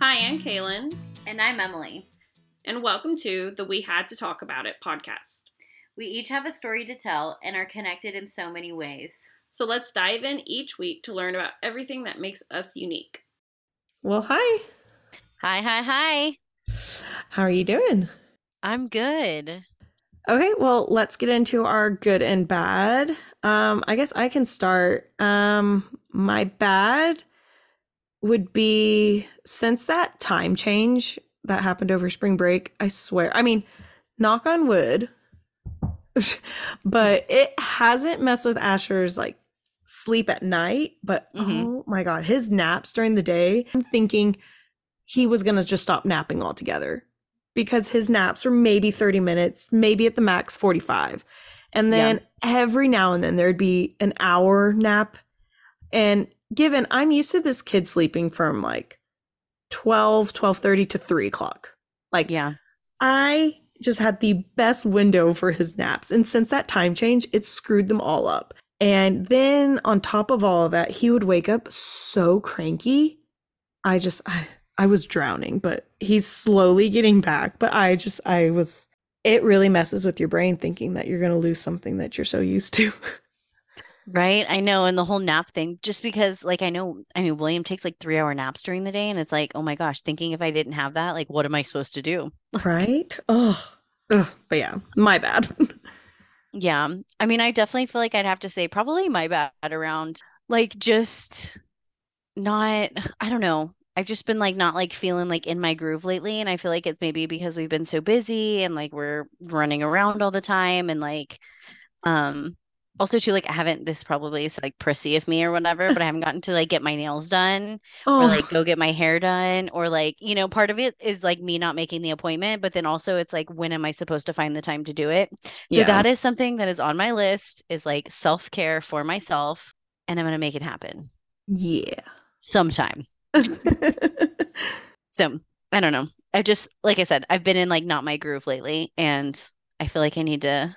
Hi, I'm Kaylin, And I'm Emily. and welcome to the We Had to Talk About It podcast. We each have a story to tell and are connected in so many ways. So let's dive in each week to learn about everything that makes us unique. Well, hi. Hi, hi, hi. How are you doing? I'm good. Okay, well, let's get into our good and bad. Um, I guess I can start. Um, my bad would be since that time change that happened over spring break, I swear. I mean, knock on wood, but it hasn't messed with Asher's like sleep at night, but Mhm. oh my god, his naps during the day. I'm thinking he was going to just stop napping altogether because his naps were maybe 30 minutes, maybe at the max 45. And Yeah. then every now and then there'd be an hour nap. And given I'm used to this kid sleeping from like 12, 12:30 to 3 o'clock. Like Yeah. I just had the best window for his naps. And since that time change, it screwed them all up. And then on top of all of that, he would wake up so cranky. I just, I, I was drowning, but he's slowly getting back. But I just, I was, it really messes with your brain thinking that you're going to lose something that you're so used to. Right. I know. And the whole nap thing, just because, like, I know, I mean, William takes like three hour naps during the day. And it's like, oh my gosh, thinking if I didn't have that, like, what am I supposed to do? right? Oh, ugh. but yeah, my bad. Yeah. I mean, I definitely feel like I'd have to say probably my bad around like just not, I don't know. I've just been like not like feeling like in my groove lately. And I feel like it's maybe because we've been so busy and like we're running around all the time and like, um, also too like I haven't this probably is like prissy of me or whatever, but I haven't gotten to like get my nails done oh, or like go get my hair done or like you know part of it is like me not making the appointment but then also it's like when am i supposed to find the time to do it? So Yeah. that is something that is on my list is like self-care for myself and i'm going to make it happen. Yeah. sometime. So i don't know. I just like i said i've been in like not my groove lately and i feel like i need to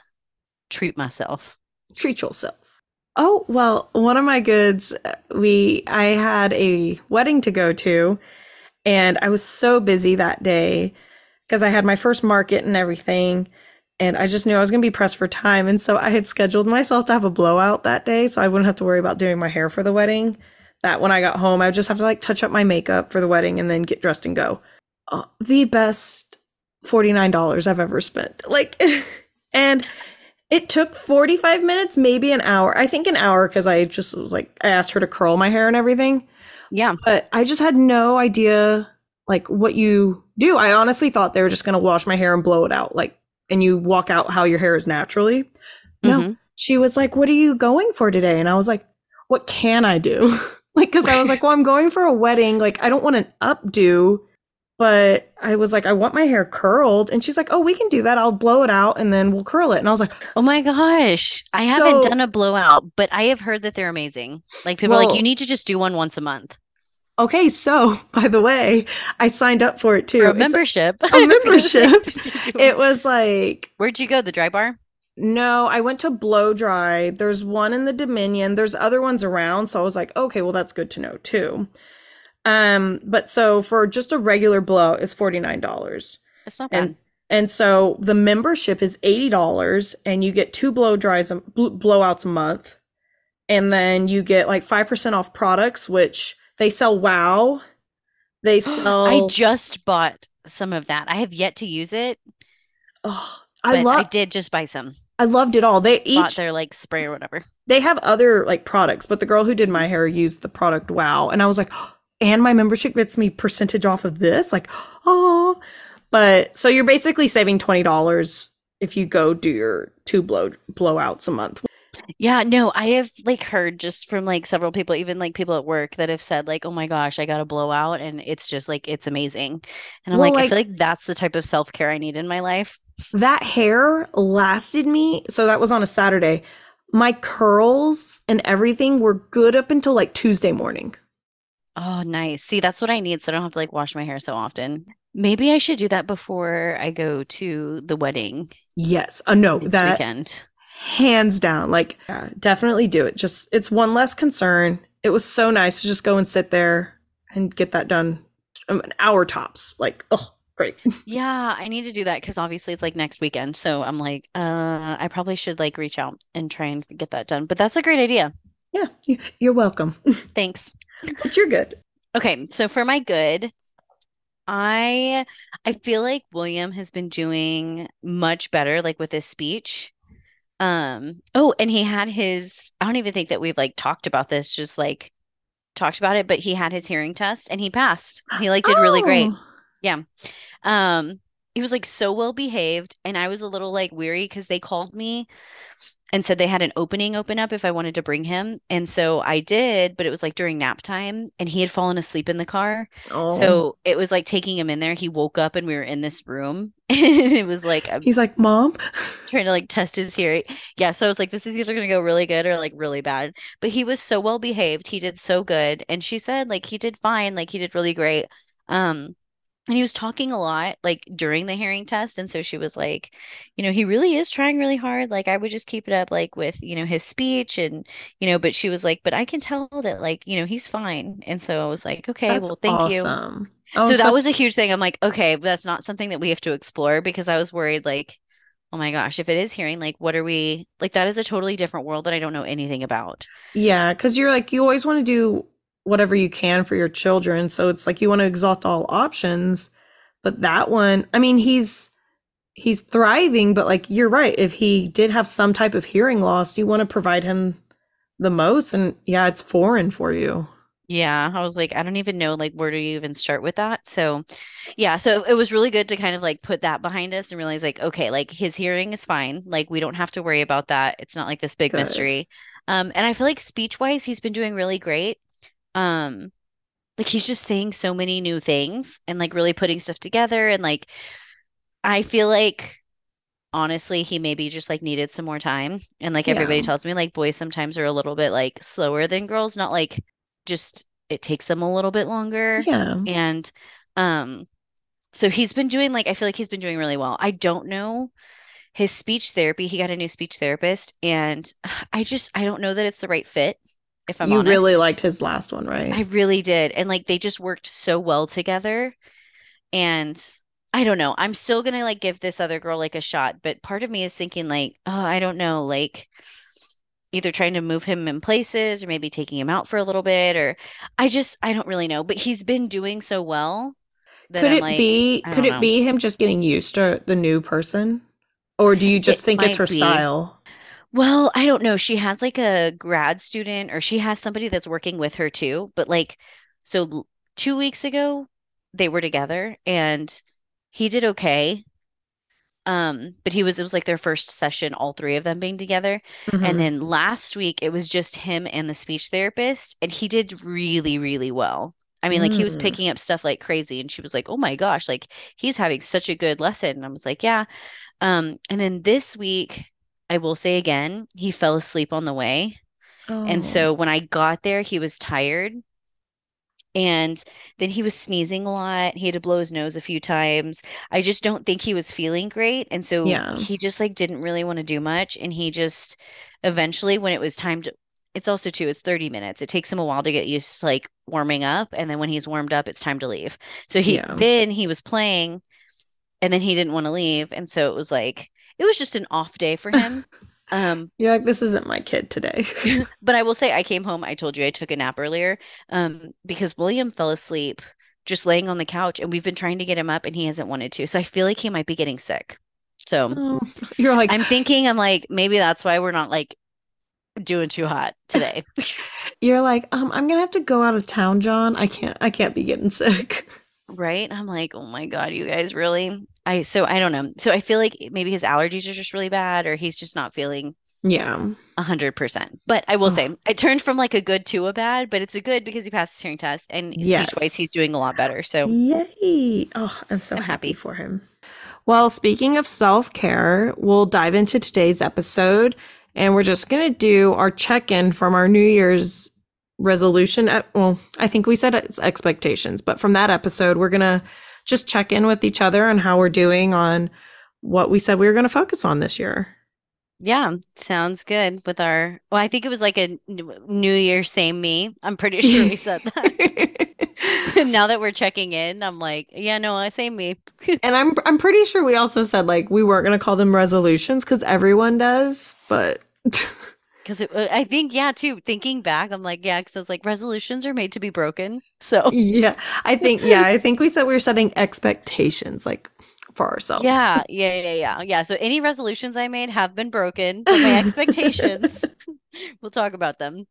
treat myself treat yourself. Oh, well, one of my goods, uh, we I had a wedding to go to and I was so busy that day because I had my first market and everything and I just knew I was going to be pressed for time and so I had scheduled myself to have a blowout that day so I wouldn't have to worry about doing my hair for the wedding. That when I got home, I would just have to like touch up my makeup for the wedding and then get dressed and go. Uh, the best $49 I've ever spent. Like and it took 45 minutes, maybe an hour. I think an hour because I just was like, I asked her to curl my hair and everything, yeah but I just had no idea like what you do. I honestly thought they were just going to wash my hair and blow it out, like, and you walk out how your hair is naturally. No, Mhm. she was like, What are you going for today? And I was like, What can I do? like, because I was like, Well, I'm going for a wedding. Like, I don't want an updo, but I was like, I want my hair curled. And she's like, Oh, we can do that. I'll blow it out and then we'll curl it. And I was like, Oh my gosh. I haven't So- done a blowout, but I have heard that they're amazing. Like people are like, you need to just do one once a month. Okay, so by the way, I signed up for it too. For a membership. a I was gonna say, membership. did you do It was like Where'd you go? The dry bar? no, I went to Blow Dry. There's one in the Dominion. There's other ones around, so I was like, okay, well that's good to know too. Um, but so for just a regular blow is forty nine dollars, It's not bad. and and so the membership is eighty dollars, and you get two blow dries, blowouts a month, and then you get like five percent off products, which they sell. Wow, they sell. I just bought some of that. I have yet to use it, Oh, I I did just buy some. I loved it all. They each their like spray or whatever. they have other like products, but the girl who did my hair used the product Wow, and I was like, and my membership gets me percentage off of this, like, oh. But so you're basically saving twenty dollars if you go do your two blow blowouts a month. Yeah, no, I have like heard just from like several people, even like people at work that have said like, "Oh my gosh, I got a blowout," and it's just like it's amazing. And I'm Well, like, I feel like- like that's the type of self-care I need in my life. That hair lasted me. So that was on a Saturday. My curls and everything were good up until like Tuesday morning. Oh, nice. See, that's what I need, so I don't have to like wash my hair so often. Maybe I should do that before I go to the wedding Yes. Uh, no, that weekend. hands down. Like, yeah, definitely do it. Just, it's one less concern. It was so nice to just go and sit there and get that done um, an hour tops. Like, oh, great. Yeah, I need to do that because obviously it's like next weekend. So I'm like, uh, I probably should like reach out and try and get that done. But that's a great idea. Yeah, you- you're welcome. Thanks. What's your good? Okay, so for my good, I I feel like William has been doing much better like with his speech. Um, oh, and he had his I don't even think that we've like talked about this, just like talked about it, but he had his hearing test and he passed. He like did really great. Yeah. Um, he was like so well behaved, and I was a little like weary because they called me and said they had an opening open up if I wanted to bring him. And so I did, but it was like during nap time and he had fallen asleep in the car. Oh. So it was like taking him in there. He woke up and we were in this room. and it was like I'm he's like, Mom. trying to like test his hearing. Yeah, so I was like, this is either gonna go really good or like really bad. But he was so well behaved. He did so good. And she said like he did fine, like he did really great. Um and he was talking a lot like during the hearing test. And so she was like, you know, he really is trying really hard. Like I would just keep it up like with, you know, his speech and, you know, but she was like, but I can tell that like, you know, he's fine. And so I was like, okay, That's well, thank you. awesome. Oh, So that was a huge thing. I'm like, okay, but that's not something that we have to explore because I was worried, like, oh my gosh, if it is hearing, like, what are we like? That is a totally different world that I don't know anything about. Yeah, because you're like, you always want to do whatever you can for your children. So it's like you want to exhaust all options. But that one, I mean, he's he's thriving, but like you're right. If he did have some type of hearing loss, you want to provide him the most. And yeah, it's foreign for you. Yeah, I was like, I don't even know like where do you even start with that. So, yeah, so it was really good to kind of like put that behind us and realize like, okay, like his hearing is fine. Like we don't have to worry about that. It's not like this big Good. mystery. Um, and I feel like speech wise, he's been doing really great. Um, like he's just saying so many new things and like really putting stuff together. And like I feel like honestly he maybe just like needed some more time. And like everybody tells me like boys sometimes are a little bit like slower than girls. Not like just it takes them a little bit longer. Yeah. and um so he's been doing like I feel like he's been doing really well. I don't know his speech therapy. He got a new speech therapist. And I just I don't know that it's the right fit if I'm you honest really liked his last one, right? I really did. And like they just worked so well together. And I don't know. I'm still gonna like give this other girl like a shot, but part of me is thinking like, oh, I don't know, like either trying to move him in places or maybe taking him out for a little bit or I just I don't really know. But he's been doing so well that could I'm it like, be could don't it be him just getting used to the new person? Or do you just It think it's her be. style? Well, I don't know. She has like a grad student or she has somebody that's working with her too. But like, so two weeks ago, they were together and he did okay. Um, but he was, it was like their first session, all three of them being together. Mhm. And then last week, it was just him and the speech therapist, and he did really, really well. I mean, like he was Mm. picking up stuff like crazy, and she was like, "Oh my gosh, like he's having such a good lesson." And I was like, "Yeah." Um, and then this week, I will say again, he fell asleep on the way. And Oh. so when I got there, he was tired. And then he was sneezing a lot. He had to blow his nose a few times. I just don't think he was feeling great. And so Yeah. he just like didn't really want to do much. And he just eventually, when it was time to, it's also too, it's 30 minutes. It takes him a while to get used to like warming up. And then when he's warmed up, it's time to leave. So he Yeah. then he was playing and then he didn't want to leave. And so it was like, it was just an off day for him. Um, You're like, this isn't my kid today. but I will say I came home, I told you I took a nap earlier, um, because William fell asleep just laying on the couch and we've been trying to get him up and he hasn't wanted to. So I feel like he might be getting sick. So Oh, you're like, I'm thinking I'm like, maybe that's why we're not like doing too hot today. you're like, um, I'm gonna have to go out of town, John. I can't, I can't be getting sick. Right? I'm like, oh my God, you guys really? I so I don't know. So I feel like maybe his allergies are just really bad or he's just not feeling Yeah. a hundred percent. But I will Oh. say it turned from like a good to a bad, but it's a good because he passed his hearing test and Yes. speech wise he's doing a lot better. So Yay. Oh, I'm so I'm happy happy. for him. Well, speaking of self care, we'll dive into today's episode and we're just going to do our check in from our New Year's resolution. At, well, I think we said it's expectations, but from that episode, we're going to just check in with each other on how we're doing on what we said we were going to focus on this year. Yeah, sounds good with our. Well, I think it was like a New Year same me. I'm pretty sure we said that. Now that we're checking in, I'm like, yeah, no, I same me. and I'm I'm pretty sure we also said like we weren't gonna call them resolutions because everyone does, but Because I think, yeah, too, thinking back, I'm like, yeah, because I was like, resolutions are made to be broken. So, yeah, I think yeah, I think we said we were setting expectations like for ourselves. yeah, yeah, yeah, yeah. Yeah. So, any resolutions I made have been broken, but my expectations, we'll talk about them.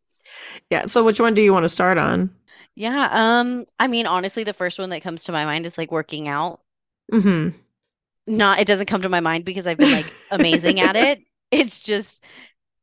Yeah. So which one do you want to start on? Yeah. Um, I mean, honestly, the first one that comes to my mind is like working out. Mm-hmm. Not, it doesn't come to my mind because I've been like amazing at it. It's just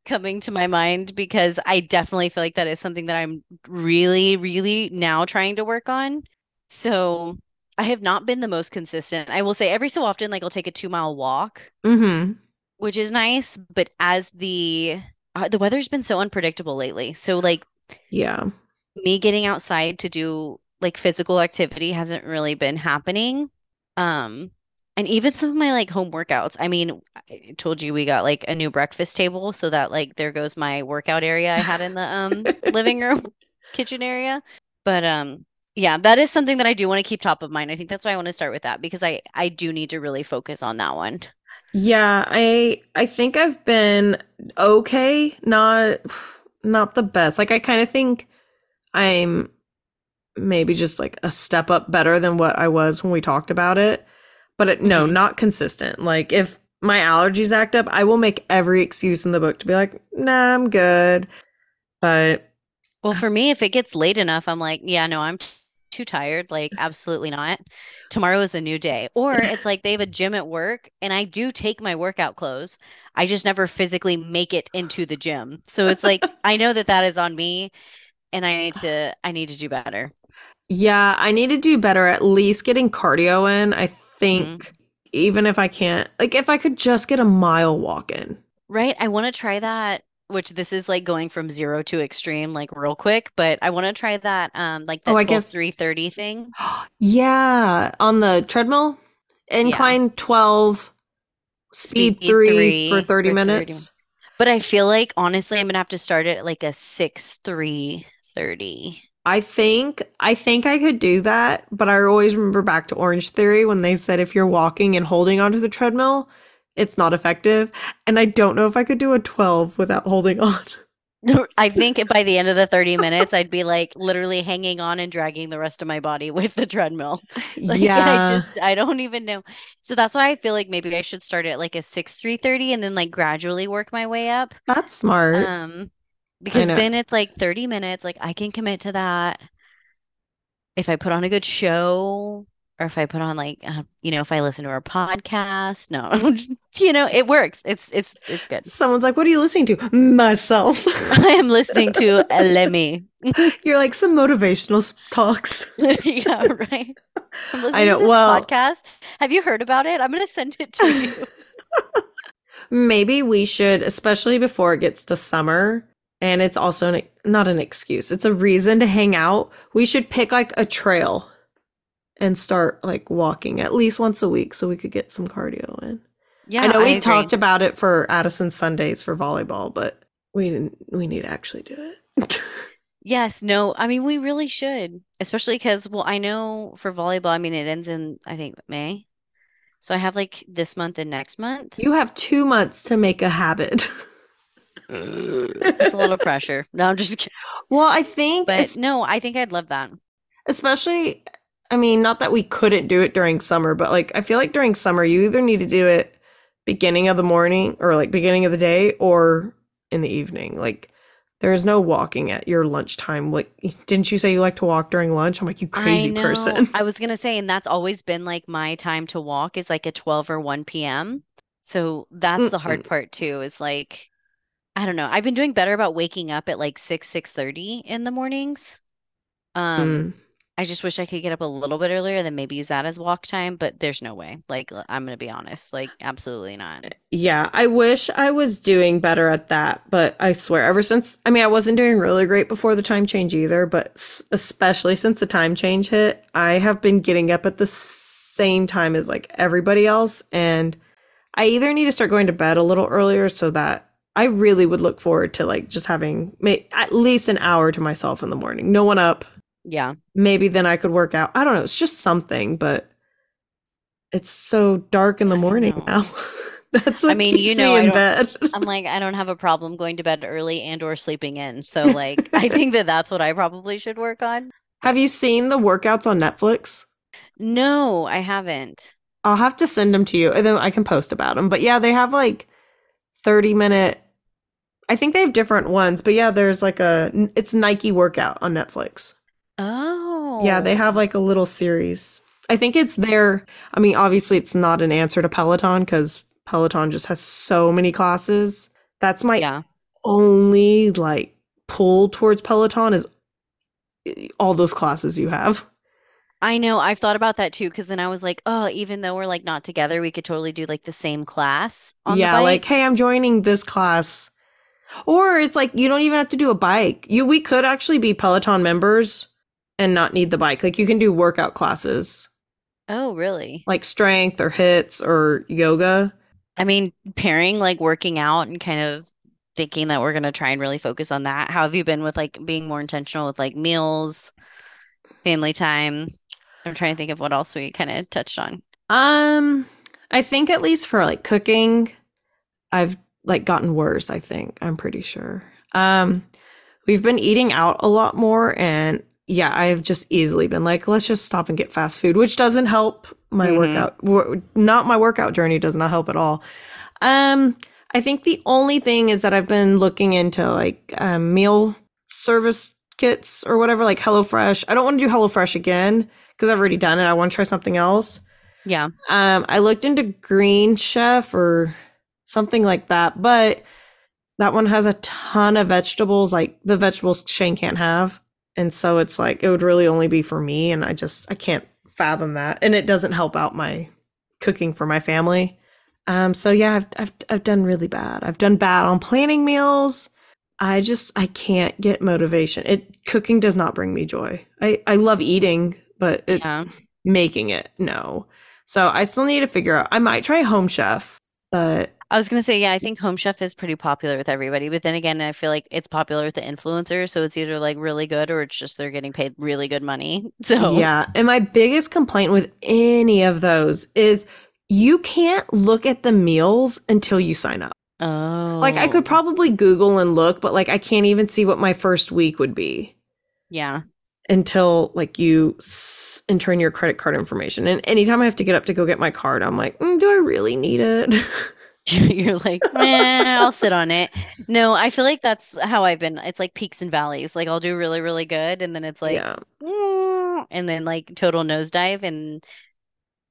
coming to my mind because I definitely feel like that is something that I'm really, really now trying to work on. So I have not been the most consistent. I will say every so often, like I'll take a two mile walk, Mm-hmm. which is nice. But as the uh, the weather's been so unpredictable lately, so like Yeah. me getting outside to do like physical activity hasn't really been happening. Um, and even some of my like home workouts. I mean, I told you we got like a new breakfast table, so that like there goes my workout area I had in the um living room, kitchen area. But um yeah, that is something that I do want to keep top of mind. I think that's why I want to start with that because I I do need to really focus on that one. Yeah, I I think I've been okay, not not the best. Like I kind of think I'm maybe just like a step up better than what I was when we talked about it. But it, no, Mhm. not consistent. Like if my allergies act up, I will make every excuse in the book to be like, "Nah, I'm good." But Well, for me, if it gets late enough, I'm like, yeah, no, I'm t- too tired. Like, absolutely not. Tomorrow is a new day. Or it's like they have a gym at work and I do take my workout clothes. I just never physically make it into the gym. So it's like, I know that that is on me and I need to, I need to do better. yeah, I need to do better at least getting cardio in. I think even if I can't, like if I could just get a mile walk in. Right? I want to try that, which this is like going from zero to extreme, like real quick, but I want to try that, um, like that Oh, I 12 guess- 330 thing. Yeah, on the treadmill, incline 12, speed, Speed 3, three for 30 for 30 minutes. But I feel like honestly, I'm gonna have to start it at like a six three thirty. I think I think I could do that, but I always remember back to Orange Theory when they said if you're walking and holding onto the treadmill, it's not effective. And I don't know if I could do a 12 without holding on. I think by the end of the 30 minutes, I'd be like literally hanging on and dragging the rest of my body with the treadmill. Like I just I don't even know. So that's why I feel like maybe I should start at like a six three thirty and then like gradually work my way up. That's smart. Um because then it's like 30 minutes, like I can commit to that. If I put on a good show or if I put on like uh, you know, if I listen to our podcast, no. you know, it works. It's it's it's good. Someone's like, "What are you listening to?" Myself. I am listening to Lemmy. You're like some motivational talks. yeah, right. I'm listening I know, to this well- podcast. Have you heard about it? I'm gonna send it to you. Maybe we should, especially before it gets to summer, and it's also an, not an excuse, it's a reason to hang out. We should pick like a trail and start like walking at least once a week so we could get some cardio in. Yeah, I know we agree. talked about it for Addison Sundays for volleyball, but we didn't, we need to actually do it. Yes, no, I mean we really should, especially because well, I know for volleyball, I mean it ends in I think May, so I have like this month and next month. you have two months to make a habit. It's a little pressure. No, I'm just kidding. well, I think, But es- no, I think I'd love that. especially, I mean, not that we couldn't do it during summer, but like I feel like during summer, you either need to do it beginning of the morning or like beginning of the day or in the evening. Like, there's no walking at your lunchtime. Like, didn't you say you like to walk during lunch? I'm like, you crazy I know. person. I was gonna say, and that's always been like my time to walk is like at 12 or 1 p.m. So that's the hard part too, is like, I don't know. I've been doing better about waking up at like 6, 6:30 in the mornings. Um, Mm. I just wish I could get up a little bit earlier, and then maybe use that as walk time, but there's no way. Like, I'm gonna be honest, like, absolutely not. Yeah, I wish I was doing better at that, but I swear, ever since, I mean, I wasn't doing really great before the time change either, but especially since the time change hit, I have been getting up at the same time as like everybody else, and I either need to start going to bed a little earlier so that I really would look forward to like just having may- at least an hour to myself in the morning. No one up. Yeah. Maybe then I could work out. I don't know. It's just something, but it's so dark in the morning now. That's what I mean, you know, me in bed. I'm like, I don't have a problem going to bed early and or sleeping in. So like, I think that that's what I probably should work on. Have you seen the workouts on Netflix? No, I haven't. I'll have to send them to you and then I can post about them. But yeah, they have like 30 minute I think they have different ones, but yeah, there's like a it's Nike workout on Netflix. Oh. Yeah, they have like a little series. I think it's their I mean, obviously it's not an answer to Peloton cuz Peloton just has so many classes. That's my Yeah. only like pull towards Peloton is all those classes you have. I know. I've thought about that too, because then I was like, oh, even though we're like not together, we could totally do like the same class on the yeah, like, hey, I'm joining this class. Or it's like you don't even have to do a bike. You we could actually be Peloton members and not need the bike. Like you can do workout classes, Oh, really? like strength or hits or yoga. I mean, pairing like working out and kind of thinking that we're gonna try and really focus on that. How have you been with like being more intentional with like meals, family time? I'm trying to think of what else we kind of touched on. Um, I think at least for like cooking, I've like gotten worse, I think. I'm pretty sure. Um, we've been eating out a lot more and yeah, I've just easily been like, let's just stop and get fast food, which doesn't help my Mhm. workout. wor- Not my workout journey does not help at all. Um, I think the only thing is that I've been looking into like um, meal service kits or whatever, like HelloFresh. I don't want to do HelloFresh again because I've already done it. I want to try something else. Yeah. Um, I looked into Green Chef or something like that, but that one has a ton of vegetables, like the vegetables Shane can't have. And so it's like it would really only be for me, and I just I can't fathom that. And it doesn't help out my cooking for my family. Um, so yeah, I've I've I've done really bad. I've done bad on planning meals. I just I can't get motivation. It cooking does not bring me joy. I I love eating, but it Yeah. making it no so i still need to figure out i might try home chef but I was gonna say, yeah, I think Home Chef is pretty popular with everybody, but then again, I feel like it's popular with the influencers, so it's either like really good or it's just they're getting paid really good money. So yeah and my biggest complaint with any of those is you can't look at the meals until you sign up Oh. like i could probably google and look but like i can't even see what my first week would be Yeah. until like you s- enter in your credit card information and anytime i have to get up to go get my card i'm like mm, do i really need it You're like, eh, I'll sit on it. No, I feel like that's how I've been. It's like peaks and valleys. Like I'll do really, really good, and then it's like, yeah "Mm," and then like total nosedive, and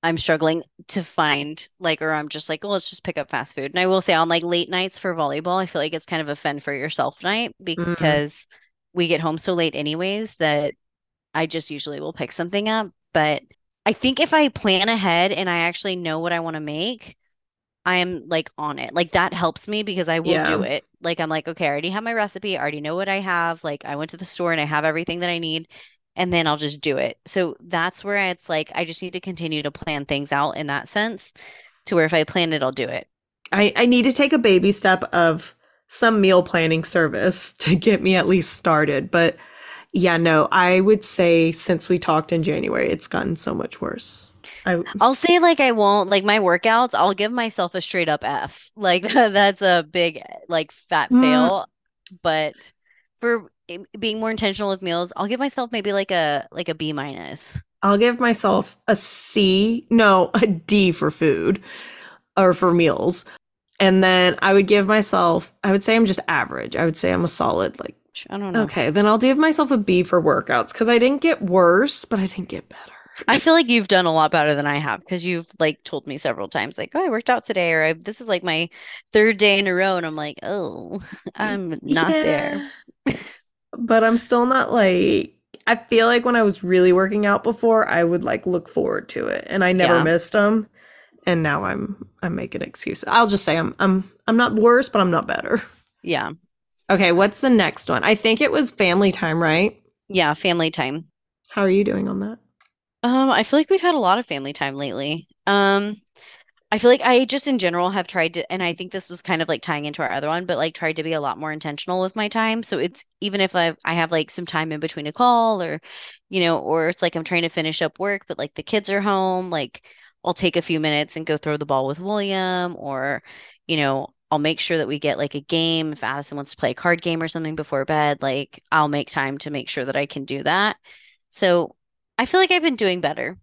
I'm struggling to find like, or I'm just like, well, let's just pick up fast food. And I will say on like late nights for volleyball, I feel like it's kind of a fend for yourself night because we get home so late anyways that I just usually will pick something up. But I think if I plan ahead and I actually know what I want to make, I am like on it. Like that helps me because I will do it. Like I'm like, okay, I already have my recipe. I already know what I have. Like I went to the store and I have everything that I need. And then I'll just do it. So that's where it's like I just need to continue to plan things out in that sense to where if I plan it, I'll do it. I, I need to take a baby step of some meal planning service to get me at least started. But yeah, no, I would say since we talked in January, it's gotten so much worse. I I'll say like I won't like my workouts, I'll give myself a straight up F. Like that's a big like fat Mm. fail. But for being more intentional with meals, I'll give myself maybe like a like a B minus. I'll give myself a C, no, a D for food or for meals. And then I would give myself, I would say I'm just average. I would say I'm a solid, like, I don't know. okay, then I'll give myself a B for workouts because I didn't get worse, but I didn't get better. I feel like you've done a lot better than I have because you've like told me several times, like, oh, I worked out today, or this is like my third day in a row. And I'm like, oh, I'm not there. But I'm still not like I feel like when I was really working out before, I would like look forward to it, and I never Yeah. missed them. And now I'm I'm making excuses. I'll just say I'm I'm I'm not worse, but I'm not better. Yeah. Okay, what's the next one? I think it was family time, right? Yeah. Family time. How are you doing on that? Um, I feel like we've had a lot of family time lately. Um, I feel like I just in general have tried to, and I think this was kind of like tying into our other one, but like tried to be a lot more intentional with my time. So it's even if I I have like some time in between a call or, you know, or it's like I'm trying to finish up work, but like the kids are home, like I'll take a few minutes and go throw the ball with William, or, you know, I'll make sure that we get like a game. If Addison wants to play a card game or something before bed, like I'll make time to make sure that I can do that. So I feel like I've been doing better.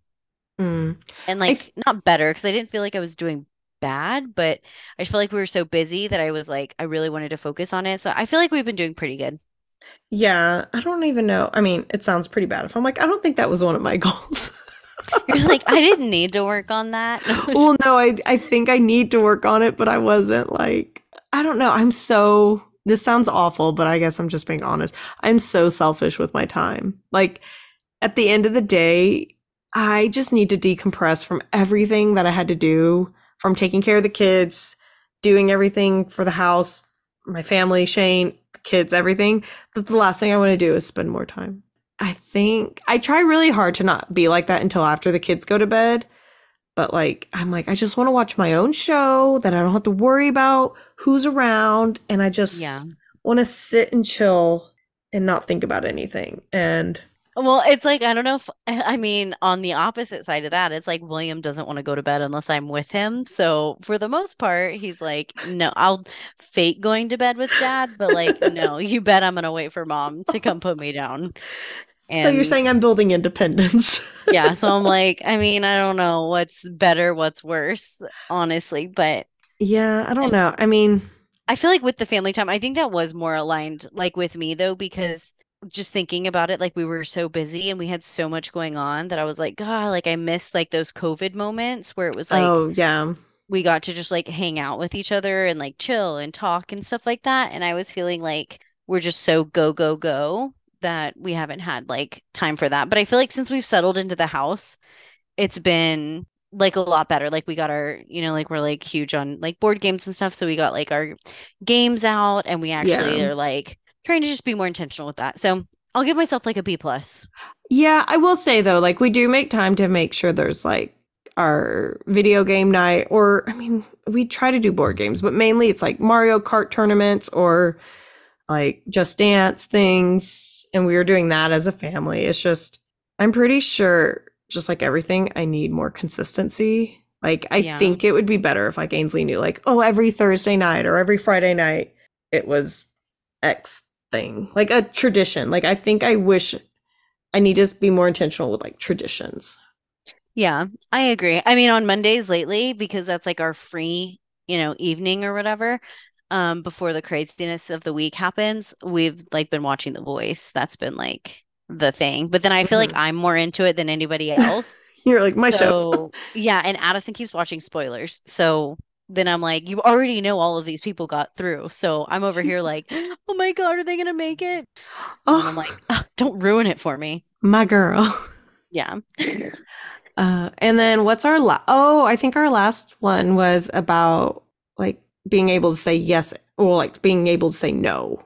Mm. And like th- not better because I didn't feel like I was doing bad, but I just feel like we were so busy that I was like I really wanted to focus on it. So I feel like we've been doing pretty good. yeah, I don't even know. I mean, it sounds pretty bad if I'm like, I don't think that was one of my goals. You're like, I didn't need to work on that. well, no, I I think I need to work on it, but I wasn't like I don't know. I'm so this sounds awful, but I guess I'm just being honest. I'm so selfish with my time. Like at the end of the day, I just need to decompress from everything that I had to do, from taking care of the kids, doing everything for the house, my family, Shane, the kids, everything. That the last thing I want to do is spend more time. I think I try really hard to not be like that until after the kids go to bed. But like, I'm like, I just want to watch my own show that I don't have to worry about who's around. And I just Yeah. want to sit and chill and not think about anything. And Well, it's like I don't know if I mean on the opposite side of that, it's like William doesn't want to go to bed unless I'm with him. So for the most part, he's like, "No, I'll fake going to bed with dad, but like, no, you bet I'm gonna wait for mom to come put me down." so you're saying I'm building independence. yeah, so I'm like, I mean, I don't know what's better, what's worse, honestly, but yeah, I don't know. I mean, I feel like with the family time, I think that was more aligned like with me though, because just thinking about it, like we were so busy and we had so much going on that I was like, God, like I missed like those COVID moments where it was like oh, yeah. we got to just like hang out with each other and like chill and talk and stuff like that. And I was feeling like we're just so go, go, go that we haven't had like time for that. But I feel like since we've settled into the house, it's been like a lot better. Like we got our, you know, like we're like huge on like board games and stuff. So we got like our games out and we actually Yeah. are like trying to just be more intentional with that. So I'll give myself like a B plus. Yeah, I will say though, like we do make time to make sure there's like our video game night, or I mean, we try to do board games, but mainly it's like Mario Kart tournaments or like Just Dance things. And we were doing that as a family. It's just, I'm pretty sure, just like everything, I need more consistency. Like, I Yeah. think it would be better if like Ainsley knew, like, oh, every Thursday night or every Friday night, it was X thing, like a tradition. Like, I think I wish I need to be more intentional with like traditions. Yeah, I agree. I mean, on Mondays lately, because that's like our free, you know, evening or whatever, um, before the craziness of the week happens, we've like been watching The Voice. That's been like the thing. But then I feel like Mhm. I'm more into it than anybody else. You're like my show. Yeah, and Addison keeps watching spoilers. So then I'm like, you already know all of these people got through. So I'm over here like, oh my God, are they gonna make it? And I'm Oh, like, "Ugh, don't ruin it for me. my girl. Yeah. Uh, and then what's our la- oh, I think our last one was about like being able to say yes or like being able to say no,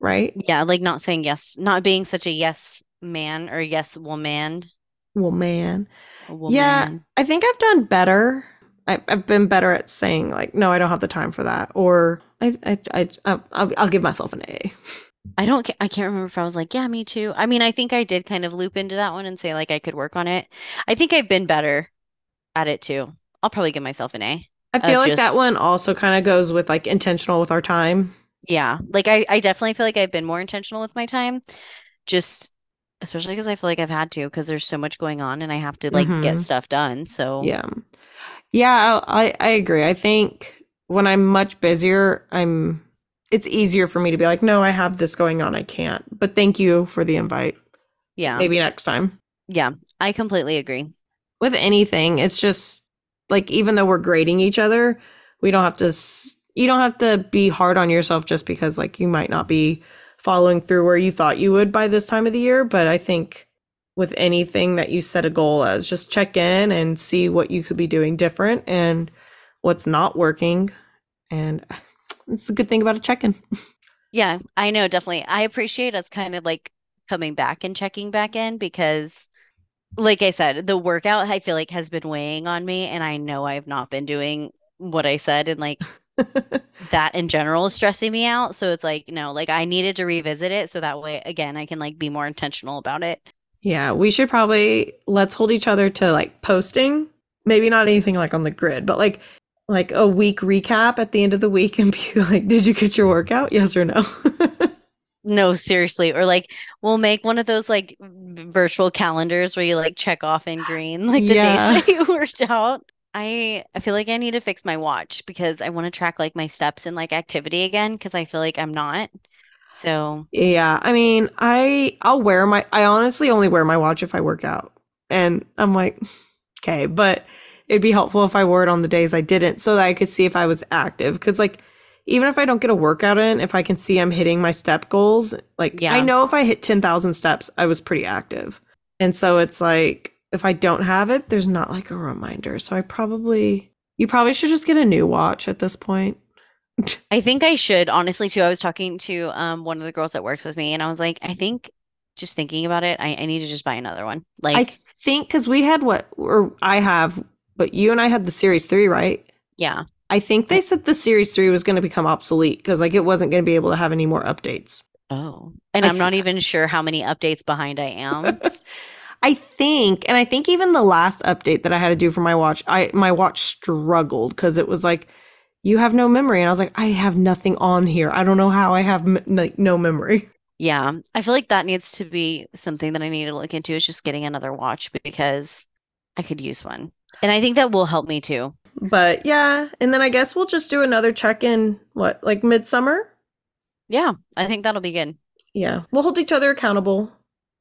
right? Yeah, like not saying yes, not being such a yes man or yes woman. Well, man. Yeah. I think I've done better. I, I've been better at saying like, no, I don't have the time for that, or I, I, I, I'll, I'll give myself an A. I don't, I can't remember if I was like, yeah, me too. I mean, I think I did kind of loop into that one and say like I could work on it. I think I've been better at it too. I'll probably give myself an A. I feel like that one also kind of goes with like intentional with our time. Yeah, like I, I definitely feel like I've been more intentional with my time, just especially because I feel like I've had to because there's so much going on and I have to like get Mhm. stuff done. So Yeah. Yeah, I I agree. I think when I'm much busier, I'm it's easier for me to be like, no, I have this going on. I can't. But thank you for the invite. yeah, Maybe next time. yeah, I completely agree. With anything, it's just like even though we're grading each other, we don't have to you don't have to be hard on yourself just because like you might not be following through where you thought you would by this time of the year, but I think with anything that you set a goal as, just check in and see what you could be doing different and what's not working. And it's a good thing about a check in. Yeah, I know, definitely. I appreciate us kind of like coming back and checking back in because like I said, the workout I feel like has been weighing on me, and I know I have not been doing what I said, and like that in general is stressing me out. So it's like, no, like I needed to revisit it so that way again I can like be more intentional about it. Yeah, we should probably let's hold each other to like posting. Maybe not anything like on the grid, but like like a week recap at the end of the week and be like, did you get your workout? Yes or no? No, seriously. Or like we'll make one of those like virtual calendars where you like check off in green like the Yeah. days that you worked out. I I feel like I need to fix my watch because I want to track like my steps and like activity again because I feel like I'm not. So yeah, I mean, I I'll wear my I honestly only wear my watch if I work out. And I'm like, okay, but it'd be helpful if I wore it on the days I didn't so that I could see if I was active cuz like even if I don't get a workout in, if I can see I'm hitting my step goals, like Yeah. I know if I hit 10,000 steps, I was pretty active. And so it's like if I don't have it, there's not like a reminder. So I probably you probably should just get a new watch at this point. I think I should honestly too. I was talking to um one of the girls that works with me and I was like, I think just thinking about it, I, I need to just buy another one. Like I think cuz we had what or I have but you and I had the series 3, right? yeah. I think they said the series 3 was going to become obsolete cuz like it wasn't going to be able to have any more updates. Oh. And I I'm not even sure how many updates behind I am. I think, and I think even the last update that I had to do for my watch, I my watch struggled because it was like, you have no memory, and I was like, I have nothing on here. I don't know how I have m- like no memory. Yeah, I feel like that needs to be something that I need to look into is just getting another watch because I could use one. And I think that will help me too. But yeah, and then I guess we'll just do another check in. What like midsummer? Yeah, I think that'll be good. Yeah, we'll hold each other accountable.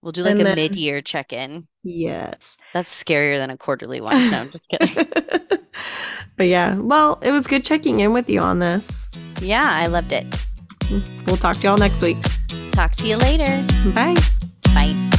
We'll do like And a then- mid-year check-in. Yes. That's scarier than a quarterly one. No, I'm just kidding. but yeah, well, it was good checking in with you on this. Yeah, I loved it. We'll talk to y'all next week. Talk to you later. Bye. Bye.